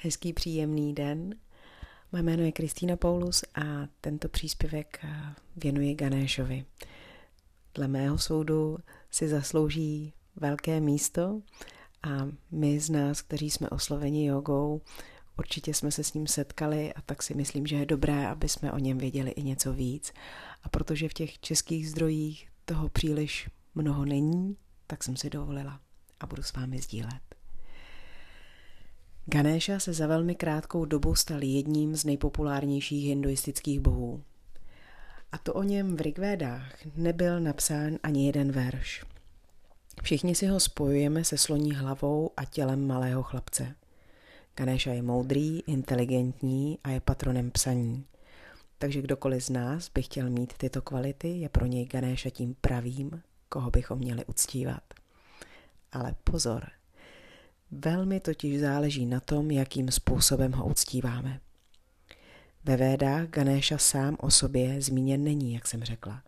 Hezký, příjemný den. Moje jméno je Kristýna Paulus a tento příspěvek eh, věnuji Ganéšovi. Dle mého soudu si zaslouží velké místo a my z nás, kteří jsme osloveni jogou, určitě jsme se s ním setkali a tak si myslím, že je dobré, aby jsme o něm věděli i něco víc. A protože v těch českých zdrojích toho příliš mnoho není, tak jsem si dovolila a budu s vámi sdílet. Ganesha se za velmi krátkou dobu stal jedním z nejpopulárnějších hinduistických bohů. A to o něm v Rigvédách nebyl napsán ani jeden verš. Všichni si ho spojujeme se sloní hlavou a tělem malého chlapce. Ganesha je moudrý, inteligentní a je patronem psaní. Takže kdokoliv z nás by chtěl mít tyto kvality, je pro něj Ganesha tím pravým, koho bychom měli uctívat. Ale pozor, velmi totiž záleží na tom, jakým způsobem ho uctíváme. Ve Védách Ganesha sám o sobě zmíněn není, jak jsem řekla.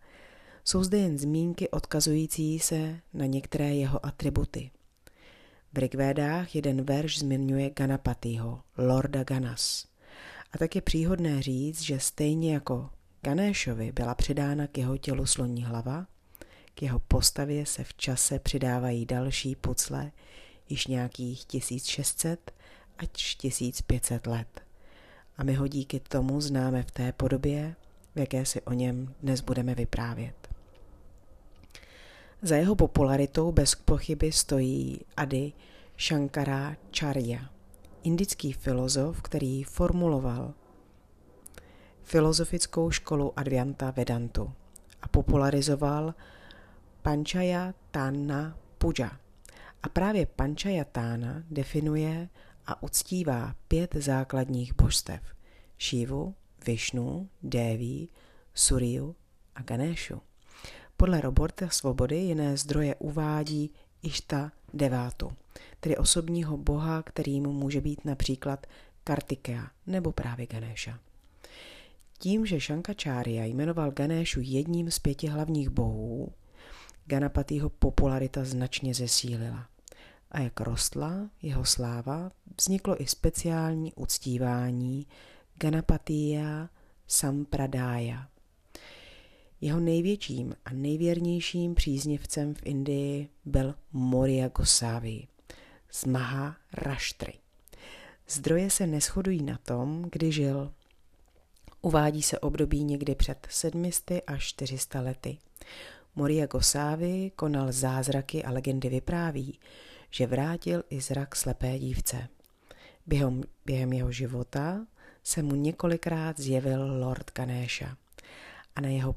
Jsou zde jen zmínky odkazující se na některé jeho atributy. V Rigvédách jeden verš zmiňuje Ganapatiho, Lorda Ganas. A tak je příhodné říct, že stejně jako Ganeshovi byla přidána k jeho tělu sloní hlava, k jeho postavě se v čase přidávají další pucle, již nějakých 1600 až 1500 let. A my ho díky tomu známe v té podobě, v jaké si o něm dnes budeme vyprávět. Za jeho popularitou bez pochyby stojí Adi Shankara Charya, indický filozof, který formuloval filozofickou školu Advyanta Vedantu a popularizoval Panchayatana Puja. A právě Panchayatána definuje a uctívá pět základních božstev. Šivu, Višnu, Devi, Suriu a Ganeshu. Podle Roberta Svobody jiné zdroje uvádí Išta devátu, tedy osobního boha, kterým může být například Kartikea nebo právě Ganesha. Tím, že Shankaracharya jmenoval Ganeshu jedním z pěti hlavních bohů, Ganapatiho popularita značně zesílila. A jak rostla jeho sláva, vzniklo i speciální uctívání Ganapatiya Sampradája. Jeho největším a nejvěrnějším příznivcem v Indii byl Moria Gosávy z Maha Rashtry. Zdroje se neschodují na tom, kdy žil. Uvádí se období někdy před 700 až 400 lety. Moria Gosávy konal zázraky a legendy vypráví, že vrátil i zrak slepé dívce. Během, během jeho života se mu několikrát zjevil Lord Ganesha a na jeho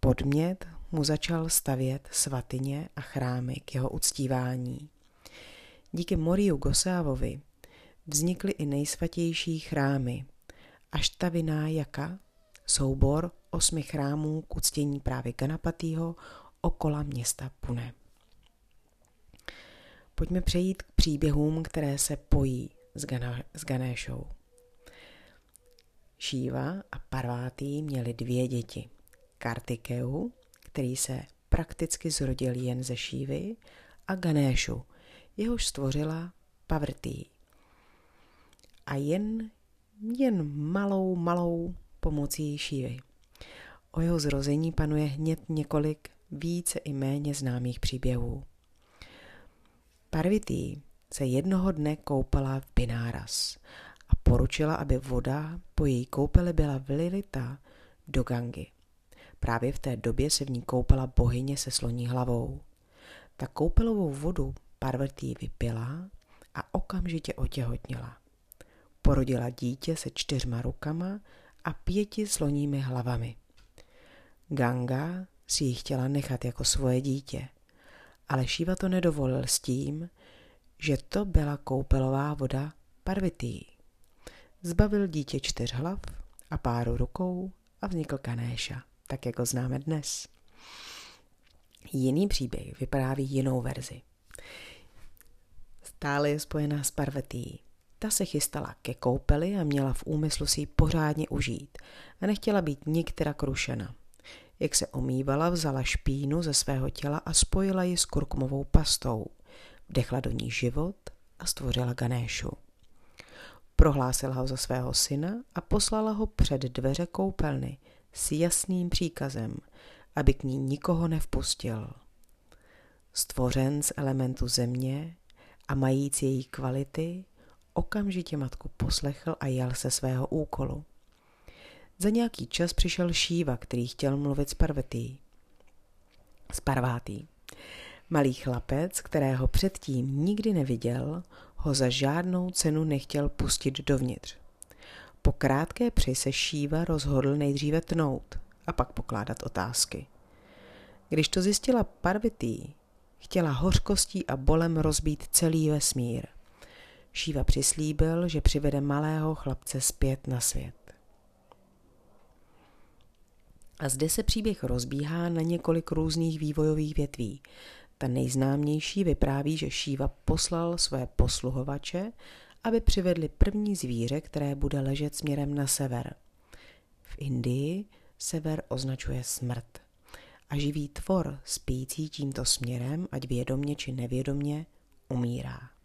podmět mu začal stavět svatyně a chrámy k jeho uctívání. Díky Moriu Gosávovi vznikly i nejsvatější chrámy, Aštaviná Jaka, soubor osmi chrámů k uctění právě Ganapatýho okola města Pune. Pojďme přejít k příběhům, které se pojí s, Gana, s Ganéšou. Šíva a Parvátý měli dvě děti. Kartikeu, který se prakticky zrodil jen ze Šívy, a Ganéšu, jehož stvořila Pavrtý. A jen, jen malou, malou pomocí Šívy. O jeho zrození panuje hned několik více i méně známých příběhů. Parvitý se jednoho dne koupala v Bináras a poručila, aby voda po její koupeli byla vlilita do Gangy. Právě v té době se v ní koupala bohyně se sloní hlavou. Ta koupelovou vodu Parvitý vypila a okamžitě otěhotnila. Porodila dítě se čtyřma rukama a pěti sloními hlavami. Ganga si ji chtěla nechat jako svoje dítě, ale Šiva to nedovolil s tím, že to byla koupelová voda Parvitý. Zbavil dítě čtyř hlav a páru rukou a vznikl Kanéša, tak jako známe dnes. Jiný příběh vypráví jinou verzi. Stále je spojená s Parvitý. Ta se chystala ke koupeli a měla v úmyslu si ji pořádně užít a nechtěla být nikterak krušena. Jak se omývala, vzala špínu ze svého těla a spojila ji s kurkumovou pastou. Vdechla do ní život a stvořila Ganéšu. prohlásila ho za svého syna a poslala ho před dveře koupelny s jasným příkazem, aby k ní nikoho nevpustil. Stvořen z elementu země a majíc její kvality, okamžitě matku poslechl a jel se svého úkolu. Za nějaký čas přišel Šíva, který chtěl mluvit s Parvetý. S Parvátý. Malý chlapec, kterého předtím nikdy neviděl, ho za žádnou cenu nechtěl pustit dovnitř. Po krátké při se Šíva rozhodl nejdříve tnout a pak pokládat otázky. Když to zjistila Parvitý, chtěla hořkostí a bolem rozbít celý vesmír. Šíva přislíbil, že přivede malého chlapce zpět na svět. A zde se příběh rozbíhá na několik různých vývojových větví. Ta nejznámější vypráví, že Šíva poslal své posluhovače, aby přivedli první zvíře, které bude ležet směrem na sever. V Indii sever označuje smrt. A živý tvor spící tímto směrem, ať vědomně či nevědomně, umírá.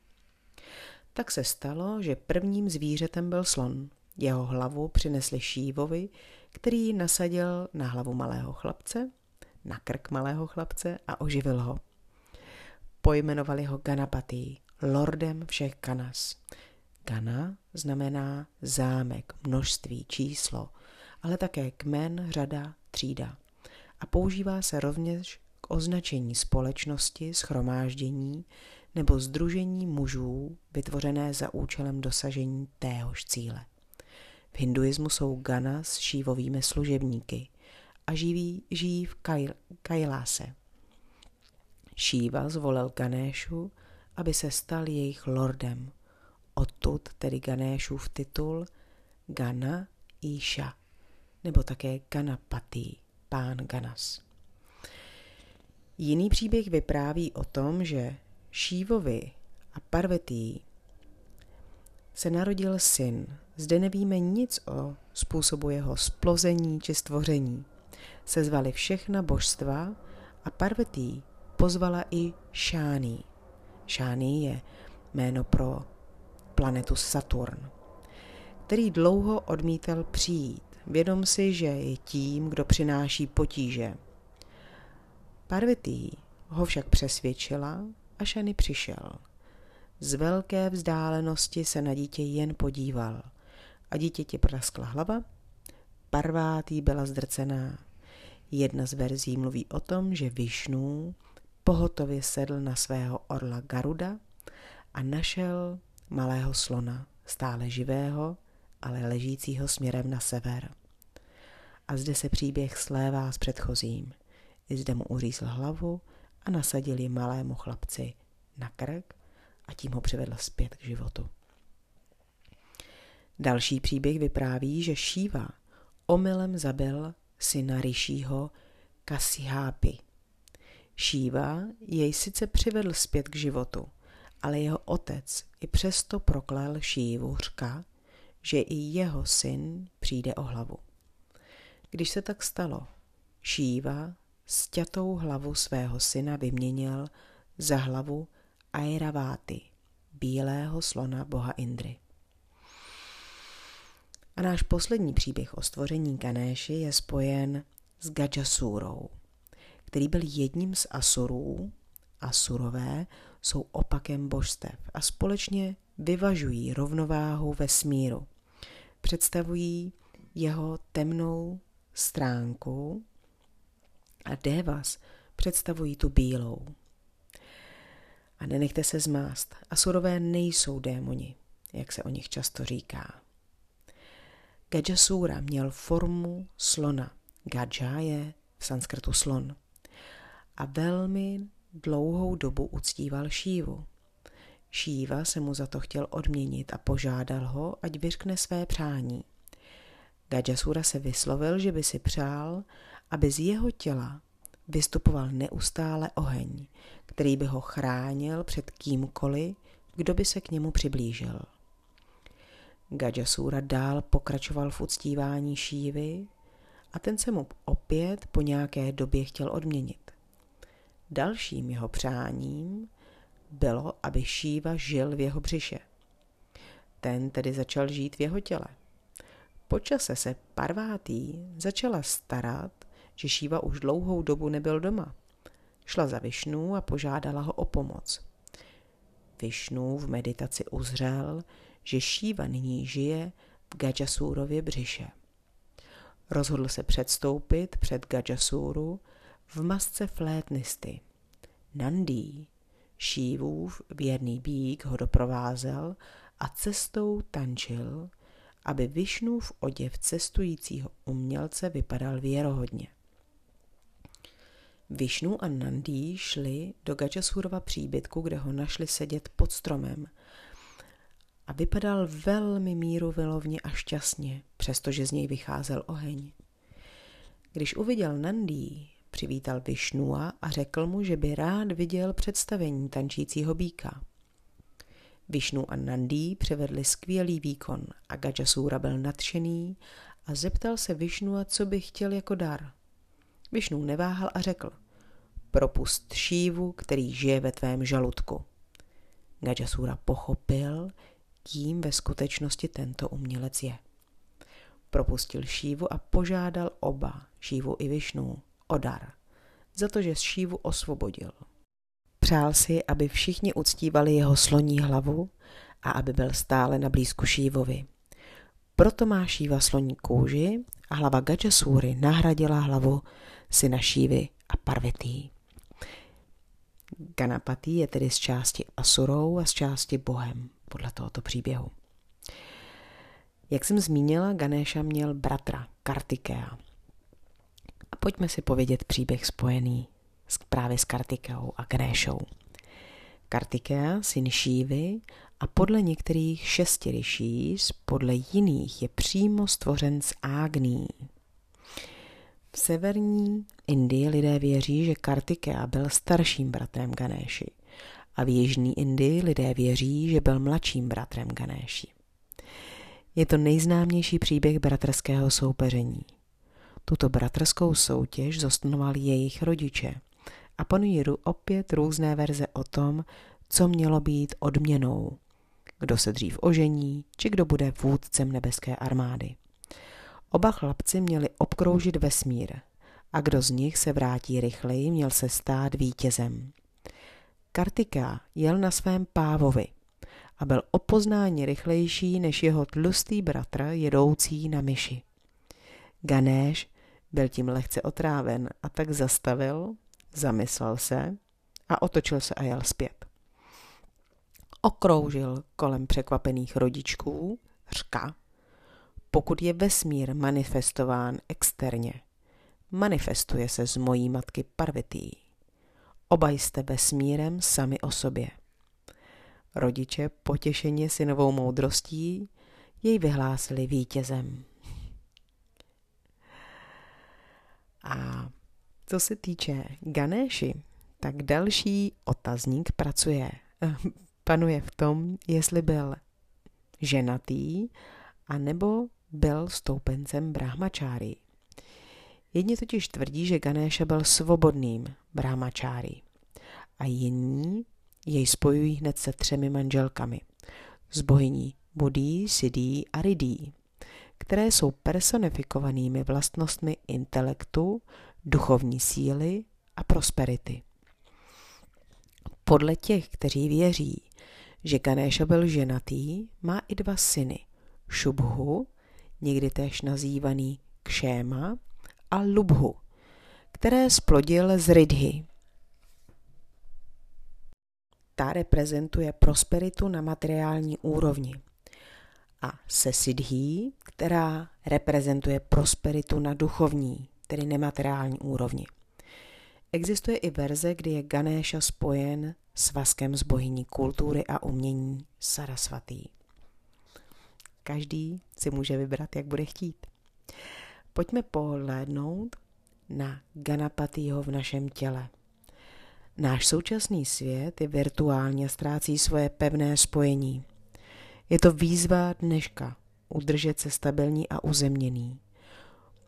Tak se stalo, že prvním zvířetem byl slon. Jeho hlavu přinesli Šívovi, který ji nasadil na hlavu malého chlapce, na krk malého chlapce a oživil ho. Pojmenovali ho Ganapati, lordem všech Ganas. Gana znamená zámek, množství, číslo, ale také kmen, řada, třída. A používá se rovněž k označení společnosti, schromáždění nebo združení mužů vytvořené za účelem dosažení téhož cíle. V hinduismu jsou Gana s šívovými služebníky a živí, žijí v Kailáse. Šíva zvolil Ganéšu, aby se stal jejich lordem. Odtud tedy Ganéšův titul Gana Isha, nebo také Ganapati, pán Ganas. Jiný příběh vypráví o tom, že Šívovi a Parvetí se narodil syn. Zde nevíme nic o způsobu jeho splození či stvoření. Sezvali všechna božstva a Parvetí pozvala i Šány. Šány je jméno pro planetu Saturn, který dlouho odmítal přijít. Vědom si, že je tím, kdo přináší potíže. Parvati ho však přesvědčila a Šany přišel. Z velké vzdálenosti se na dítě jen podíval a dítěti praskla hlava. Parvátý byla zdrcená. Jedna z verzí mluví o tom, že Višnu pohotově sedl na svého orla Garuda a našel malého slona, stále živého, ale ležícího směrem na sever. A zde se příběh slévá s předchozím. I zde mu uřízl hlavu a nasadil ji malému chlapci na krk a tím ho přivedl zpět k životu. Další příběh vypráví, že Šíva omylem zabil syna Rišího Kasihápy. Šíva jej sice přivedl zpět k životu, ale jeho otec i přesto proklel Šívu řka, že i jeho syn přijde o hlavu. Když se tak stalo, Šíva stětou hlavu svého syna vyměnil za hlavu Airaváty, bílého slona boha Indry. A náš poslední příběh o stvoření Ganéši je spojen s Gajasúrou, který byl jedním z Asurů. Asurové jsou opakem božstev a společně vyvažují rovnováhu ve smíru. Představují jeho temnou stránku a Devas představují tu bílou. A nenechte se zmást, Asurové nejsou démoni, jak se o nich často říká. Gajasura měl formu slona. Gaja je v sanskrtu slon. A velmi dlouhou dobu uctíval Šívu. Šíva se mu za to chtěl odměnit a požádal ho, ať vyřkne své přání. Gajasura se vyslovil, že by si přál, aby z jeho těla vystupoval neustále oheň, který by ho chránil před kýmkoliv, kdo by se k němu přiblížil. Gajasura dál pokračoval v uctívání Šívy a ten se mu opět po nějaké době chtěl odměnit. Dalším jeho přáním bylo, aby Šíva žil v jeho břiše. ten tedy začal žít v jeho těle. Po čase se Parvátý začala starat, že Šíva už dlouhou dobu nebyl doma. Šla za Višnu a požádala ho o pomoc. Višnu v meditaci uzřel, že Šíva nyní žije v Gajasurově břiše. Rozhodl se předstoupit před Gajasuru v masce flétnisty. Nandí, Šívův věrný bík ho doprovázel a cestou tančil, aby Višnův oděv cestujícího umělce vypadal věrohodně. Višnu a Nandí šli do Gajasúrova příbytku, kde ho našli sedět pod stromem a vypadal velmi míruvilovně a šťastně, přestože z něj vycházel oheň. Když uviděl Nandí, přivítal Višnua a řekl mu, že by rád viděl představení tančícího býka. Višnu a Nandí převedli skvělý výkon a Gajasura byl nadšený a zeptal se Višnua, co by chtěl jako dar. Višnu neváhal a řekl, propust šívu, který žije ve tvém žaludku. Gajasura pochopil, kým ve skutečnosti tento umělec je. Propustil šívu a požádal oba, šívu i Višnu, o dar, za to, že šívu osvobodil. Přál si, aby všichni uctívali jeho sloní hlavu a aby byl stále na blízku Šívovi. Proto má Šíva sloní kůži a hlava Gajasúry nahradila hlavu syna Šívy a Parvitý. Ganapati je tedy z části Asurou a z části Bohem, podle tohoto příběhu. Jak jsem zmínila, Ganesha měl bratra Kartikea. A pojďme si povědět příběh spojený právě s Kartikeou a Ganeshou. Kartikea, syn Šívy a podle některých šesti ryšís, podle jiných je přímo stvořen z Ágní. V severní Indii lidé věří, že Kartikea byl starším bratrem Ganéši a v jižní Indii lidé věří, že byl mladším bratrem Ganéši. Je to nejznámější příběh bratrského soupeření. Tuto bratrskou soutěž zosnovali jejich rodiče a panují opět různé verze o tom, co mělo být odměnou, kdo se dřív ožení, či kdo bude vůdcem nebeské armády. Oba chlapci měli obkroužit vesmír a kdo z nich se vrátí rychleji, měl se stát vítězem. Kartika jel na svém pávovi a byl o poznání rychlejší než jeho tlustý bratr jedoucí na myši. Ganéš byl tím lehce otráven a tak zastavil, zamyslel se a otočil se a jel zpět. Okroužil kolem překvapených rodičků, řka, pokud je vesmír manifestován externě, manifestuje se z mojí matky Parvitý. Oba jste vesmírem sami o sobě. Rodiče potěšeně synovou moudrostí jej vyhlásili vítězem. A co se týče Ganéši, tak další otazník pracuje, panuje v tom, jestli byl ženatý, anebo byl stoupencem brahmačáry. Jedni totiž tvrdí, že Ganéša byl svobodným brahmačáry a jiní jej spojují hned se třemi manželkami. S bohyní Budí, Sidí a Ridí, které jsou personifikovanými vlastnostmi intelektu, duchovní síly a prosperity. Podle těch, kteří věří, že Ganesha byl ženatý, má i dva syny, Šubhu, někdy též nazývaný Kšéma, a Lubhu, které splodil z Ridhy. Ta reprezentuje prosperitu na materiální úrovni. A se Sidhí, která reprezentuje prosperitu na duchovní, tedy nemateriální úrovni. Existuje i verze, kdy je Ganesha spojen s vaskem z bohyní kultury a umění Sarasvatý. Každý si může vybrat, jak bude chtít. Pojďme pohlédnout na Ganapatýho v našem těle. Náš současný svět je virtuálně ztrácí svoje pevné spojení. Je to výzva dneška udržet se stabilní a uzemněný,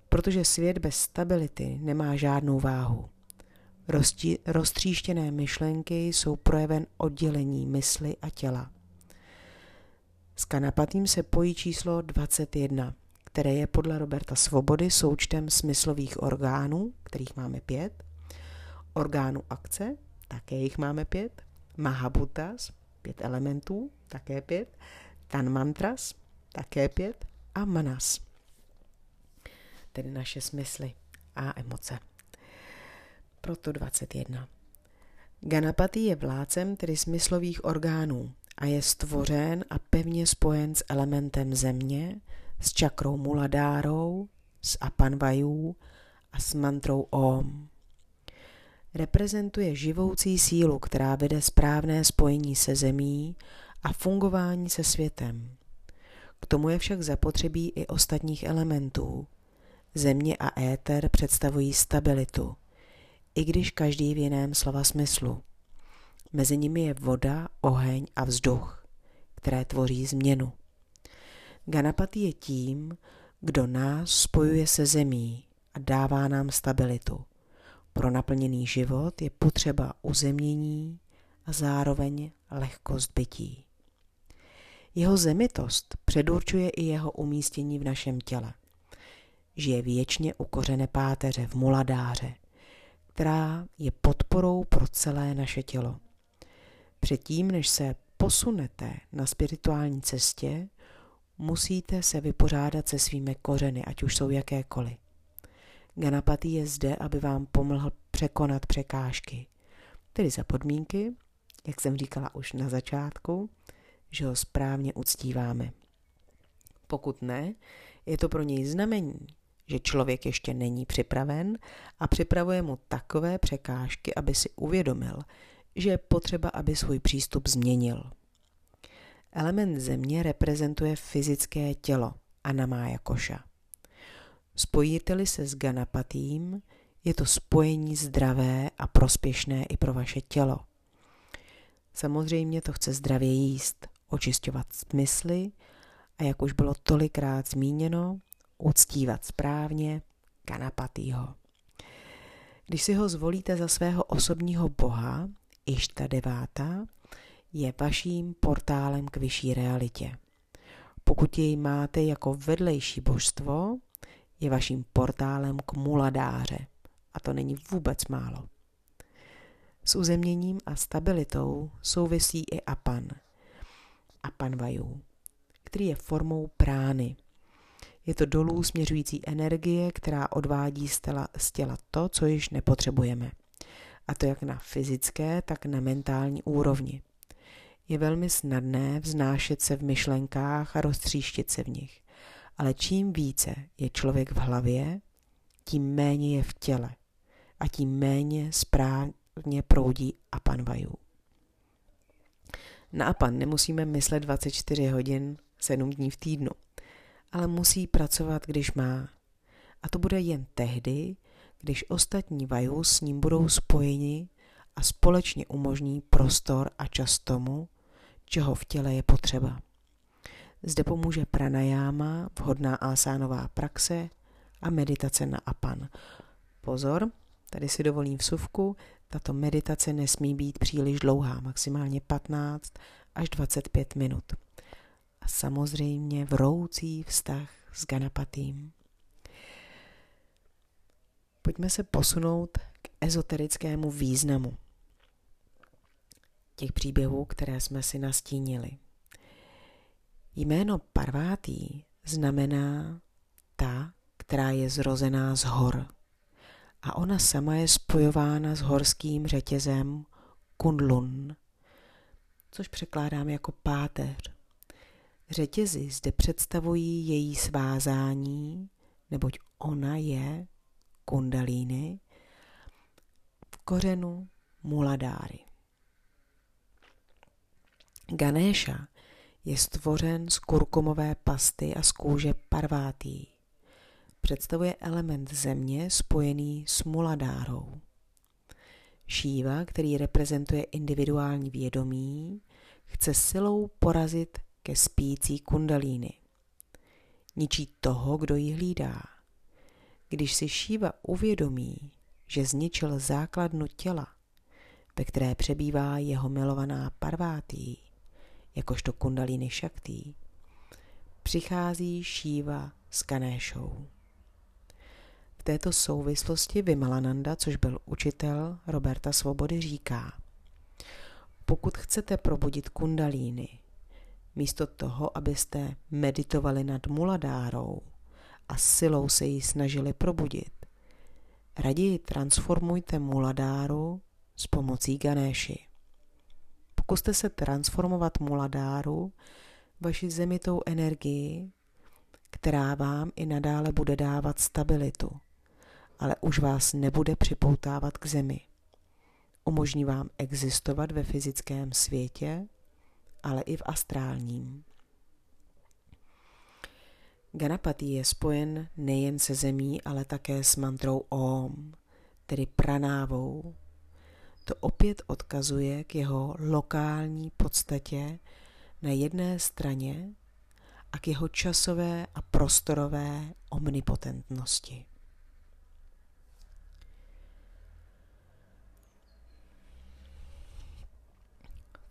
protože svět bez stability nemá žádnou váhu. Rosti, roztříštěné myšlenky jsou projeven oddělení mysli a těla. Ganapatím se pojí číslo 21, které je podle Roberta Svobody součtem smyslových orgánů, kterých máme pět, orgánů akce, také jich máme pět, Mahabutas, pět elementů, také pět, Tan mantras, také pět a Manas, tedy naše smysly a emoce. Proto 21. Ganapati je vládcem tedy smyslových orgánů a je stvořen a pevně spojen s elementem země, s čakrou muladárou, s apanvajú a s mantrou Om. Reprezentuje živoucí sílu, která vede správné spojení se zemí a fungování se světem. K tomu je však zapotřebí i ostatních elementů. Země a éter představují stabilitu, i když každý v jiném slova smyslu. Mezi nimi je voda, oheň a vzduch, které tvoří změnu. Ganapati je tím, kdo nás spojuje se zemí a dává nám stabilitu. Pro naplněný život je potřeba uzemnění a zároveň lehkost bytí. Jeho zemitost předurčuje i jeho umístění v našem těle. Žije věčně u kořene páteře v muladáře, která je podporou pro celé naše tělo. Předtím, než se posunete na spirituální cestě, musíte se vypořádat se svými kořeny, ať už jsou jakékoliv. Ganapati je zde, aby vám pomohl překonat překážky. Tedy za podmínky, jak jsem říkala už na začátku, že ho správně uctíváme. Pokud ne, je to pro něj znamení, že člověk ještě není připraven a připravuje mu takové překážky, aby si uvědomil, že je potřeba, aby svůj přístup změnil. Element země reprezentuje fyzické tělo Anamája Koša. Spojíte-li se s Ganapatím, je to spojení zdravé a prospěšné i pro vaše tělo. Samozřejmě to chce zdravě jíst, očišťovat smysly a jak už bylo tolikrát zmíněno, uctívat správně Ganapatýho. Když si ho zvolíte za svého osobního boha, Išta deváta, je vaším portálem k vyšší realitě. Pokud jej máte jako vedlejší božstvo, je vaším portálem k muladáře. A to není vůbec málo. S uzemněním a stabilitou souvisí i Apan, Apan Vajú, který je formou prány. Je to dolů směřující energie, která odvádí z těla to, co již nepotřebujeme. A to jak na fyzické, tak na mentální úrovni. Je velmi snadné vznášet se v myšlenkách a roztříštit se v nich. Ale čím více je člověk v hlavě, tím méně je v těle a tím méně správně proudí apanvajú. Na apan nemusíme myslet 24 hodin 7 dní v týdnu, ale musí pracovat, když má. A to bude jen tehdy, když ostatní vajů s ním budou spojeni a společně umožní prostor a čas tomu, čeho v těle je potřeba. Zde pomůže pranajáma, vhodná asánová praxe a meditace na apan. Pozor, tady si dovolím vsuvku, tato meditace nesmí být příliš dlouhá, maximálně 15 až 25 minut. A samozřejmě vroucí vztah s Ganapatým. Pojďme se posunout k ezoterickému významu těch příběhů, které jsme si nastínili. Jméno Parvátý znamená ta, která je zrozená z hor. A ona sama je spojována s horským řetězem Kunlun, což překládám jako páteř. Řetězy zde představují její svázání, neboť ona je kundalíny v kořenu muladáry. Ganesha je stvořen z kurkumové pasty a z kůže parvátý. Představuje element země spojený s muladárou. Šíva, který reprezentuje individuální vědomí, chce silou porazit ke spící kundalíny. Ničí toho, kdo ji hlídá. Když si Šíva uvědomí, že zničil základnu těla, ve které přebývá jeho milovaná parvátý, jakožto kundalíny šaktý, přichází Šíva s Ganéšou. V této souvislosti Vimalananda, což byl učitel Roberta Svobody, říká Pokud chcete probudit kundalíny, místo toho, abyste meditovali nad muladárou a silou se ji snažili probudit, raději transformujte muladáru s pomocí Ganéši. Pokuste se transformovat muladáru, vaši zemitou energii, která vám i nadále bude dávat stabilitu, ale už vás nebude připoutávat k zemi. Umožní vám existovat ve fyzickém světě, ale i v astrálním. Ganapati je spojen nejen se zemí, ale také s mantrou Om, tedy pranávou. To opět odkazuje k jeho lokální podstatě na jedné straně a k jeho časové a prostorové omnipotentnosti.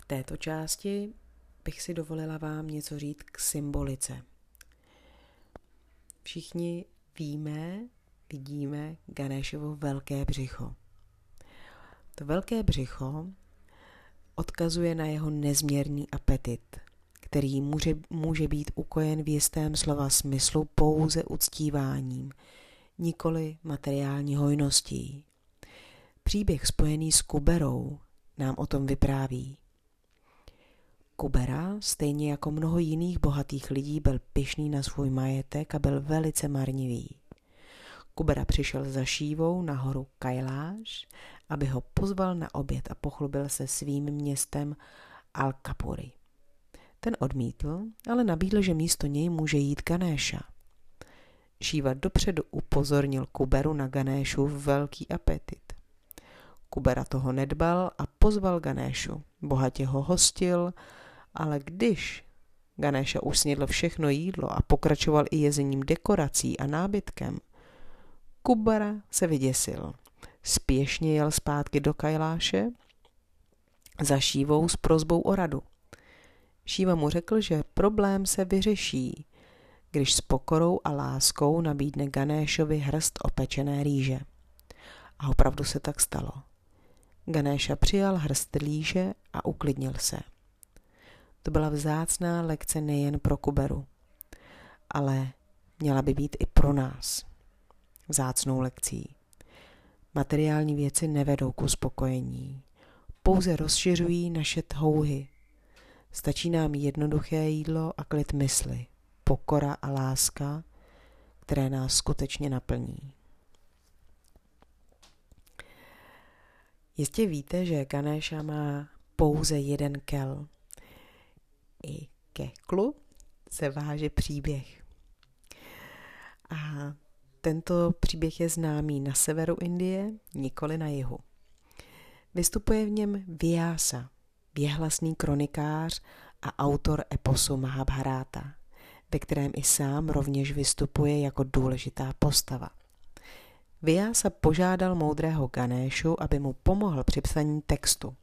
V této části bych si dovolila vám něco říct k symbolice. Všichni víme, vidíme Ganeshovo velké břicho. To velké břicho odkazuje na jeho nezměrný apetit, který může, může být ukojen v jistém slova smyslu pouze uctíváním, nikoli materiální hojností. Příběh spojený s Kuberou nám o tom vypráví. Kubera, stejně jako mnoho jiných bohatých lidí, byl pyšný na svůj majetek a byl velice marnivý. Kubera přišel za šívou na horu Kailáš, aby ho pozval na oběd a pochlubil se svým městem Al-Kapuri. Ten odmítl, ale nabídl, že místo něj může jít Ganéša. Šíva dopředu upozornil Kuberu na Ganéšu velký apetit. Kubera toho nedbal a pozval Ganéšu. Bohatě ho hostil, ale když Ganéša už snědl všechno jídlo a pokračoval i jezením dekorací a nábytkem, Kubara se vyděsil. Spěšně jel zpátky do Kajláše za Šívou s prozbou o radu. Šíva mu řekl, že problém se vyřeší, když s pokorou a láskou nabídne Ganéšovi hrst opečené rýže. A opravdu se tak stalo. Ganéša přijal hrst rýže a uklidnil se. To byla vzácná lekce nejen pro Kuberu, ale měla by být i pro nás vzácnou lekcí. Materiální věci nevedou k uspokojení, pouze rozšiřují naše touhy. Stačí nám jednoduché jídlo a klid mysli, pokora a láska, které nás skutečně naplní. Jistě víte, že Ganesha má pouze jeden kel. I ke klu se váže příběh. A tento příběh je známý na severu Indie, nikoli na jihu. Vystupuje v něm Vyasa, věhlasný kronikář a autor eposu Mahabharata, ve kterém i sám rovněž vystupuje jako důležitá postava. Vyasa požádal moudrého Ganéšu, aby mu pomohl při psaní textu.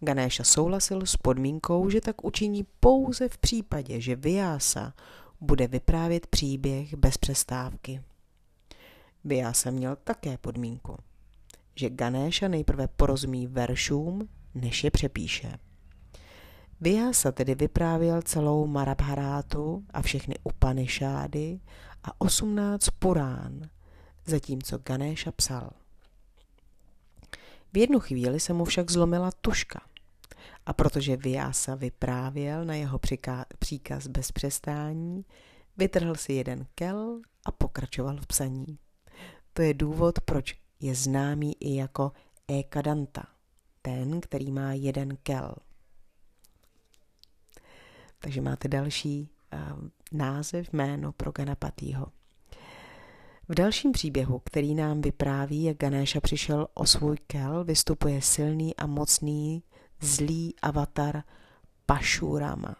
Ganéša souhlasil s podmínkou, že tak učiní pouze v případě, že Vyasa bude vyprávět příběh bez přestávky. jsem měl také podmínku, že Ganesha nejprve porozumí veršům, než je přepíše. Vyasa tedy vyprávěl celou Marabharátu a všechny Upanishady a 18 Purán, zatímco Ganesha psal. V jednu chvíli se mu však zlomila tuška – a protože Vyasa vyprávěl na jeho příkaz bez přestání, vytrhl si jeden kel a pokračoval v psaní. To je důvod, proč je známý i jako Ekadanta, ten, který má jeden kel. Takže máte další uh, název, jméno pro Ganapatýho. V dalším příběhu, který nám vypráví, jak Ganesha přišel o svůj kel, vystupuje silný a mocný zlý avatar Pašurama.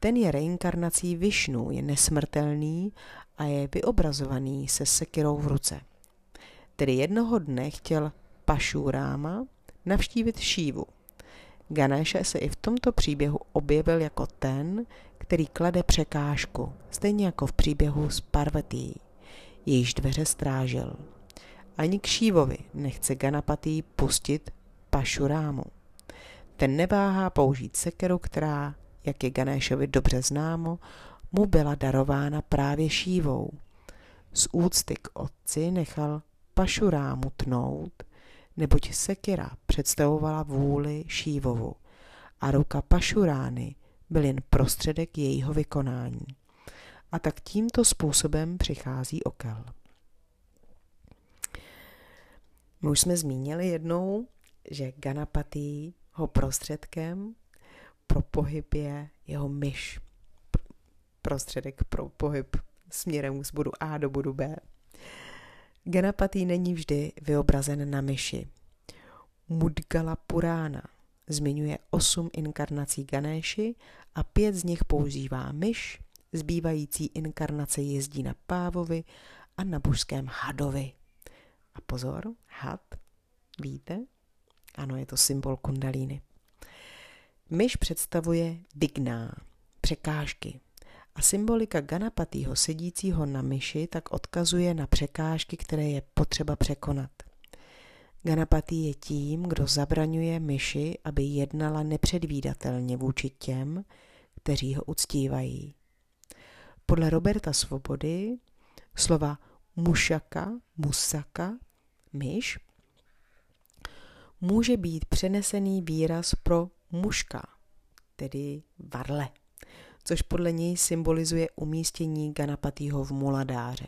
Ten je reinkarnací Višnu, je nesmrtelný a je vyobrazovaný se sekirou v ruce. Tedy jednoho dne chtěl Pašurama navštívit Šívu. Ganesha se i v tomto příběhu objevil jako ten, který klade překážku, stejně jako v příběhu s Parvatí, jejíž dveře strážil. Ani k Šívovi nechce Ganapatý pustit Pašurámu. Ten neváhá použít sekeru, která, jak je Ganéšovi dobře známo, mu byla darována právě Šívou. Z úcty k otci nechal Pašurámu tnout, neboť sekera představovala vůli Šívovu a ruka Pašurány byl jen prostředek jejího vykonání. A tak tímto způsobem přichází okel. My už jsme zmínili jednou, že Ganapatý ho prostředkem pro pohyb je jeho myš. Prostředek pro pohyb směrem z bodu A do bodu B. Ganapatý není vždy vyobrazen na myši. Mudgala Purána zmiňuje osm inkarnací Ganéši a pět z nich používá myš, zbývající inkarnace jezdí na pávovi a na božském hadovi. A pozor, had, víte? Ano, je to symbol kundalíny. Myš představuje digná, překážky. A symbolika Ganapatýho sedícího na myši tak odkazuje na překážky, které je potřeba překonat. Ganapatý je tím, kdo zabraňuje myši, aby jednala nepředvídatelně vůči těm, kteří ho uctívají. Podle Roberta Svobody slova mušaka, musaka, myš, může být přenesený výraz pro muška, tedy varle, což podle něj symbolizuje umístění Ganapatýho v Muladáře.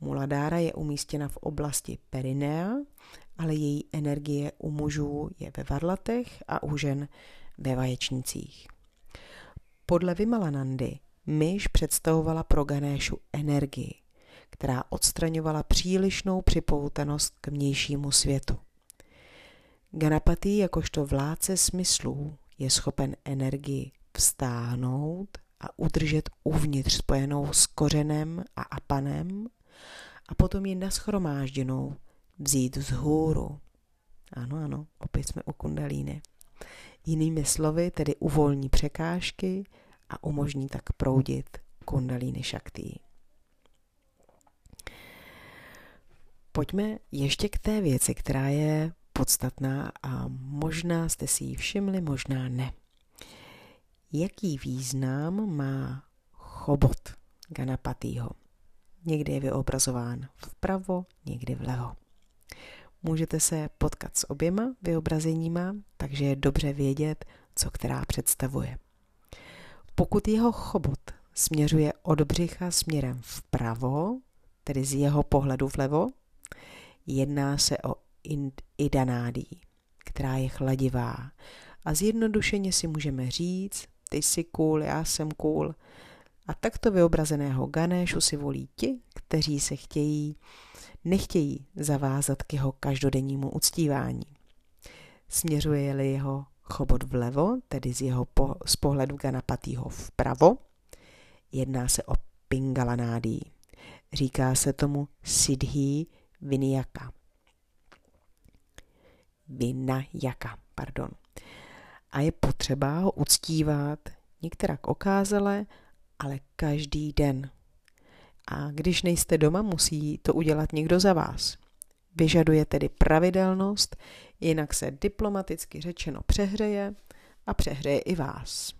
Muladára je umístěna v oblasti Perinea, ale její energie u mužů je ve varlatech a u žen ve vaječnicích. Podle Vimalanandy myš představovala pro Ganéšu energii, která odstraňovala přílišnou připoutanost k vnějšímu světu. Ganapati jakožto vládce smyslů je schopen energii vstáhnout a udržet uvnitř spojenou s kořenem a apanem a potom ji naschromážděnou vzít vzhůru. Ano, ano, opět jsme u kundalíny. Jinými slovy, tedy uvolní překážky a umožní tak proudit kundalíny šaktý. Pojďme ještě k té věci, která je podstatná a možná jste si ji všimli, možná ne. Jaký význam má chobot Ganapatýho? Někdy je vyobrazován vpravo, někdy vlevo. Můžete se potkat s oběma vyobrazeníma, takže je dobře vědět, co která představuje. Pokud jeho chobot směřuje od břicha směrem vpravo, tedy z jeho pohledu vlevo, jedná se o idanádí, která je chladivá. A zjednodušeně si můžeme říct, ty jsi cool, já jsem cool. A takto vyobrazeného Ganéšu si volí ti, kteří se chtějí, nechtějí zavázat k jeho každodennímu uctívání. Směřuje-li jeho chobot vlevo, tedy z jeho po, z pohledu Ganapatýho vpravo, jedná se o Pingalanádí. Říká se tomu Siddhi Vinayaka. Vinayaka, pardon. A je potřeba ho uctívat některak okázale, ale každý den. A když nejste doma, musí to udělat někdo za vás. Vyžaduje tedy pravidelnost, jinak se diplomaticky řečeno přehřeje a přehřeje i vás.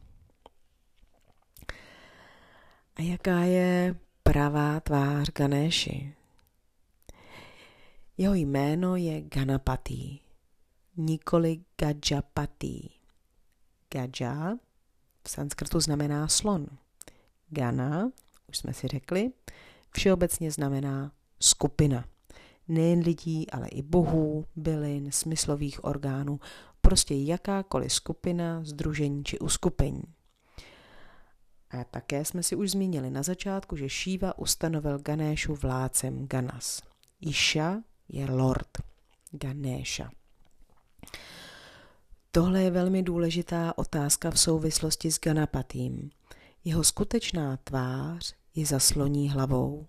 A jaká je pravá tvář Ganéši? Jeho jméno je Ganapati, nikoli Gajapati. Gaja v sanskrtu znamená slon. Gana, už jsme si řekli, všeobecně znamená skupina. Nejen lidí, ale i bohů, bylin, smyslových orgánů, prostě jakákoliv skupina, združení či uskupení. A také jsme si už zmínili na začátku, že Shiva ustanovil Ganéšu vládcem Ganas. Isha je lord Ganesha. Tohle je velmi důležitá otázka v souvislosti s Ganapatím. Jeho skutečná tvář je zasloní hlavou.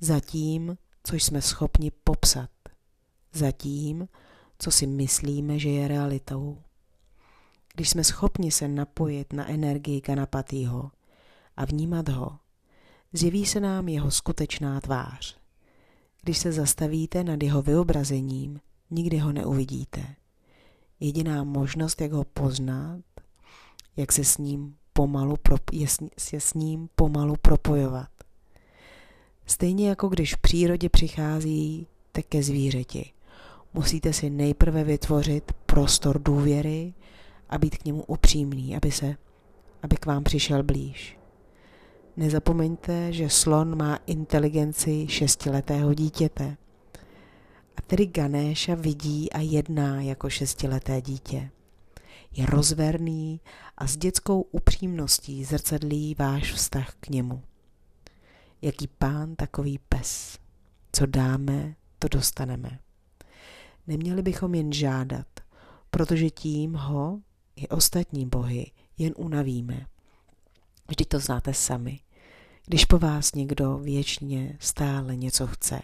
Zatím, co jsme schopni popsat. Zatím, co si myslíme, že je realitou. Když jsme schopni se napojit na energii Ganapatýho, a vnímat ho, zjeví se nám jeho skutečná tvář. Když se zastavíte nad jeho vyobrazením, nikdy ho neuvidíte. Jediná možnost, jak ho poznat, jak se s ním pomalu, je, je s ním pomalu propojovat. Stejně jako když v přírodě přichází ke zvířeti. Musíte si nejprve vytvořit prostor důvěry a být k němu upřímný, aby, se, aby k vám přišel blíž. Nezapomeňte, že slon má inteligenci šestiletého dítěte. A tedy Ganéša vidí a jedná jako šestileté dítě. Je rozverný a s dětskou upřímností zrcadlí váš vztah k němu. Jaký pán, takový pes. Co dáme, to dostaneme. Neměli bychom jen žádat, protože tím ho i ostatní bohy jen unavíme. Vždyť to znáte sami. Když po vás někdo věčně stále něco chce,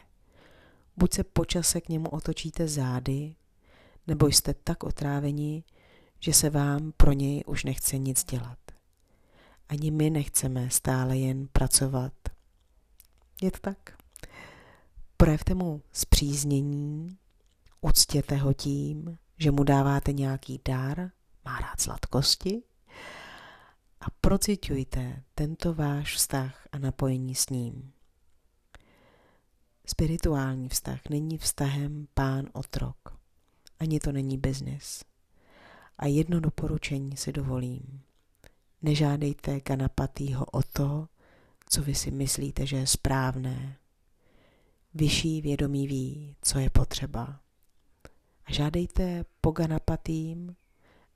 buď se počase k němu otočíte zády, nebo jste tak otráveni, že se vám pro něj už nechce nic dělat. Ani my nechceme stále jen pracovat. Je to tak? Projevte mu zpříznění, uctěte ho tím, že mu dáváte nějaký dar, má rád sladkosti, a procitujte tento váš vztah a napojení s ním. Spirituální vztah není vztahem pán-otrok, ani to není biznis. A jedno doporučení si dovolím. Nežádejte Ganapatýho o to, co vy si myslíte, že je správné. Vyšší vědomí ví, co je potřeba. A žádejte po Ganapatým,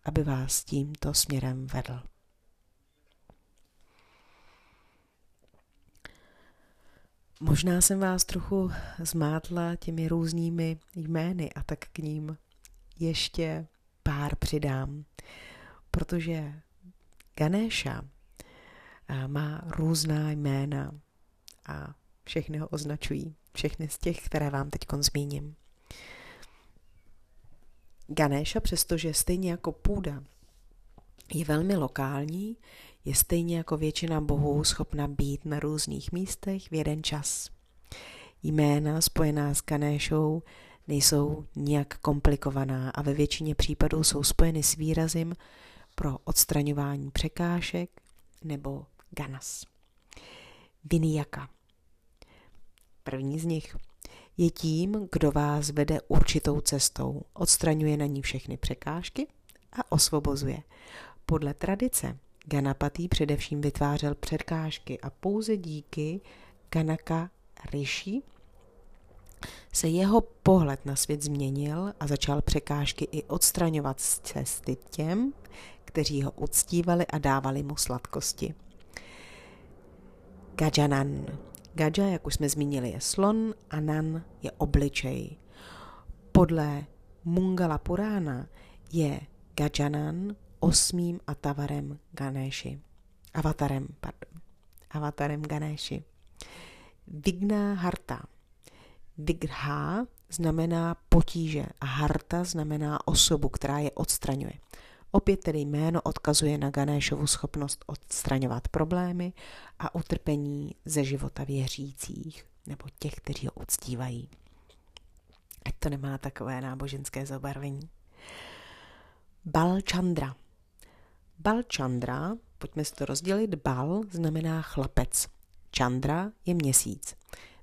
aby vás tímto směrem vedl. Možná jsem vás trochu zmátla těmi různými jmény a tak k ním ještě pár přidám, protože Ganesha má různá jména a všechny ho označují, všechny z těch, které vám teď zmíním. Ganesha, přestože stejně jako půda je velmi lokální, je stejně jako většina bohů schopna být na různých místech v jeden čas. Jména spojená s Ganeshou nejsou nijak komplikovaná a ve většině případů jsou spojeny s výrazem pro odstraňování překážek nebo ganas. Viniyaka. První z nich je tím, kdo vás vede určitou cestou, odstraňuje na ní všechny překážky a osvobozuje. Podle tradice Ganapati především vytvářel překážky a pouze díky Ganaka Rishi se jeho pohled na svět změnil a začal překážky i odstraňovat z cesty těm, kteří ho uctívali a dávali mu sladkosti. Gajanan. Gaja, jak už jsme zmínili, je slon a nan je obličej. Podle Mungala Purána je Gajanan osmým atavarem Ganeshi. Avatarem, pardon. Avatarem Ganeshi. Vigna Harta. Vigha znamená potíže a Harta znamená osobu, která je odstraňuje. Opět tedy jméno odkazuje na Ganeshovu schopnost odstraňovat problémy a utrpení ze života věřících nebo těch, kteří ho uctívají. Ať to nemá takové náboženské zabarvení. Balchandra. Balchandra, pojďme si to rozdělit, bal znamená chlapec, Chandra je měsíc,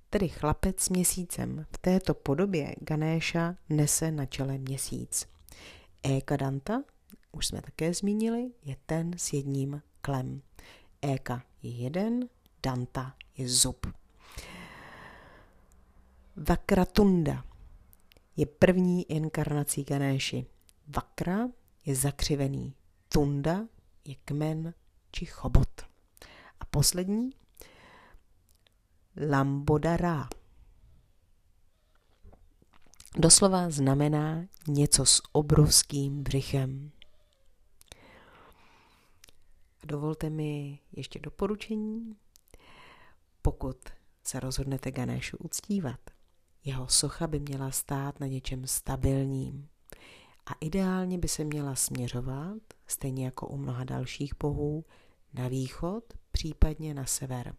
tedy chlapec s měsícem. V této podobě Ganesha nese na čele měsíc. Ekadanta, už jsme také zmínili, je ten s jedním klem. Eka je jeden, Danta je zub. Vakratunda je první inkarnací Ganéši. Vakra je zakřivený, tunda je kmen či chobot. A poslední, lambodara. Doslova znamená něco s obrovským břichem. Dovolte mi ještě doporučení. Pokud se rozhodnete Ganeshu uctívat, jeho socha by měla stát na něčem stabilním, a ideálně by se měla směřovat, stejně jako u mnoha dalších bohů, na východ případně na sever.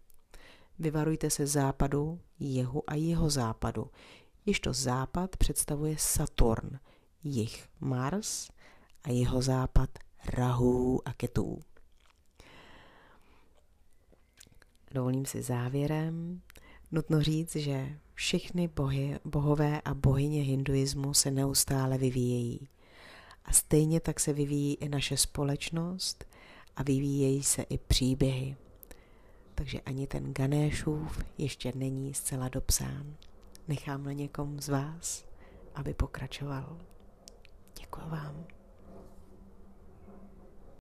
Vyvarujte se západu, jihu a jeho západu. Jižto západ představuje Saturn, jih Mars a jeho západ Rahu a Ketů. Dovolím si závěrem nutno říct, že všechny bohy, bohové a bohyně hinduismu se neustále vyvíjejí. A stejně tak se vyvíjí i naše společnost a vyvíjejí se i příběhy. Takže ani ten Ganéšův ještě není zcela dopsán. Nechám na někom z vás, aby pokračoval. Děkuji vám.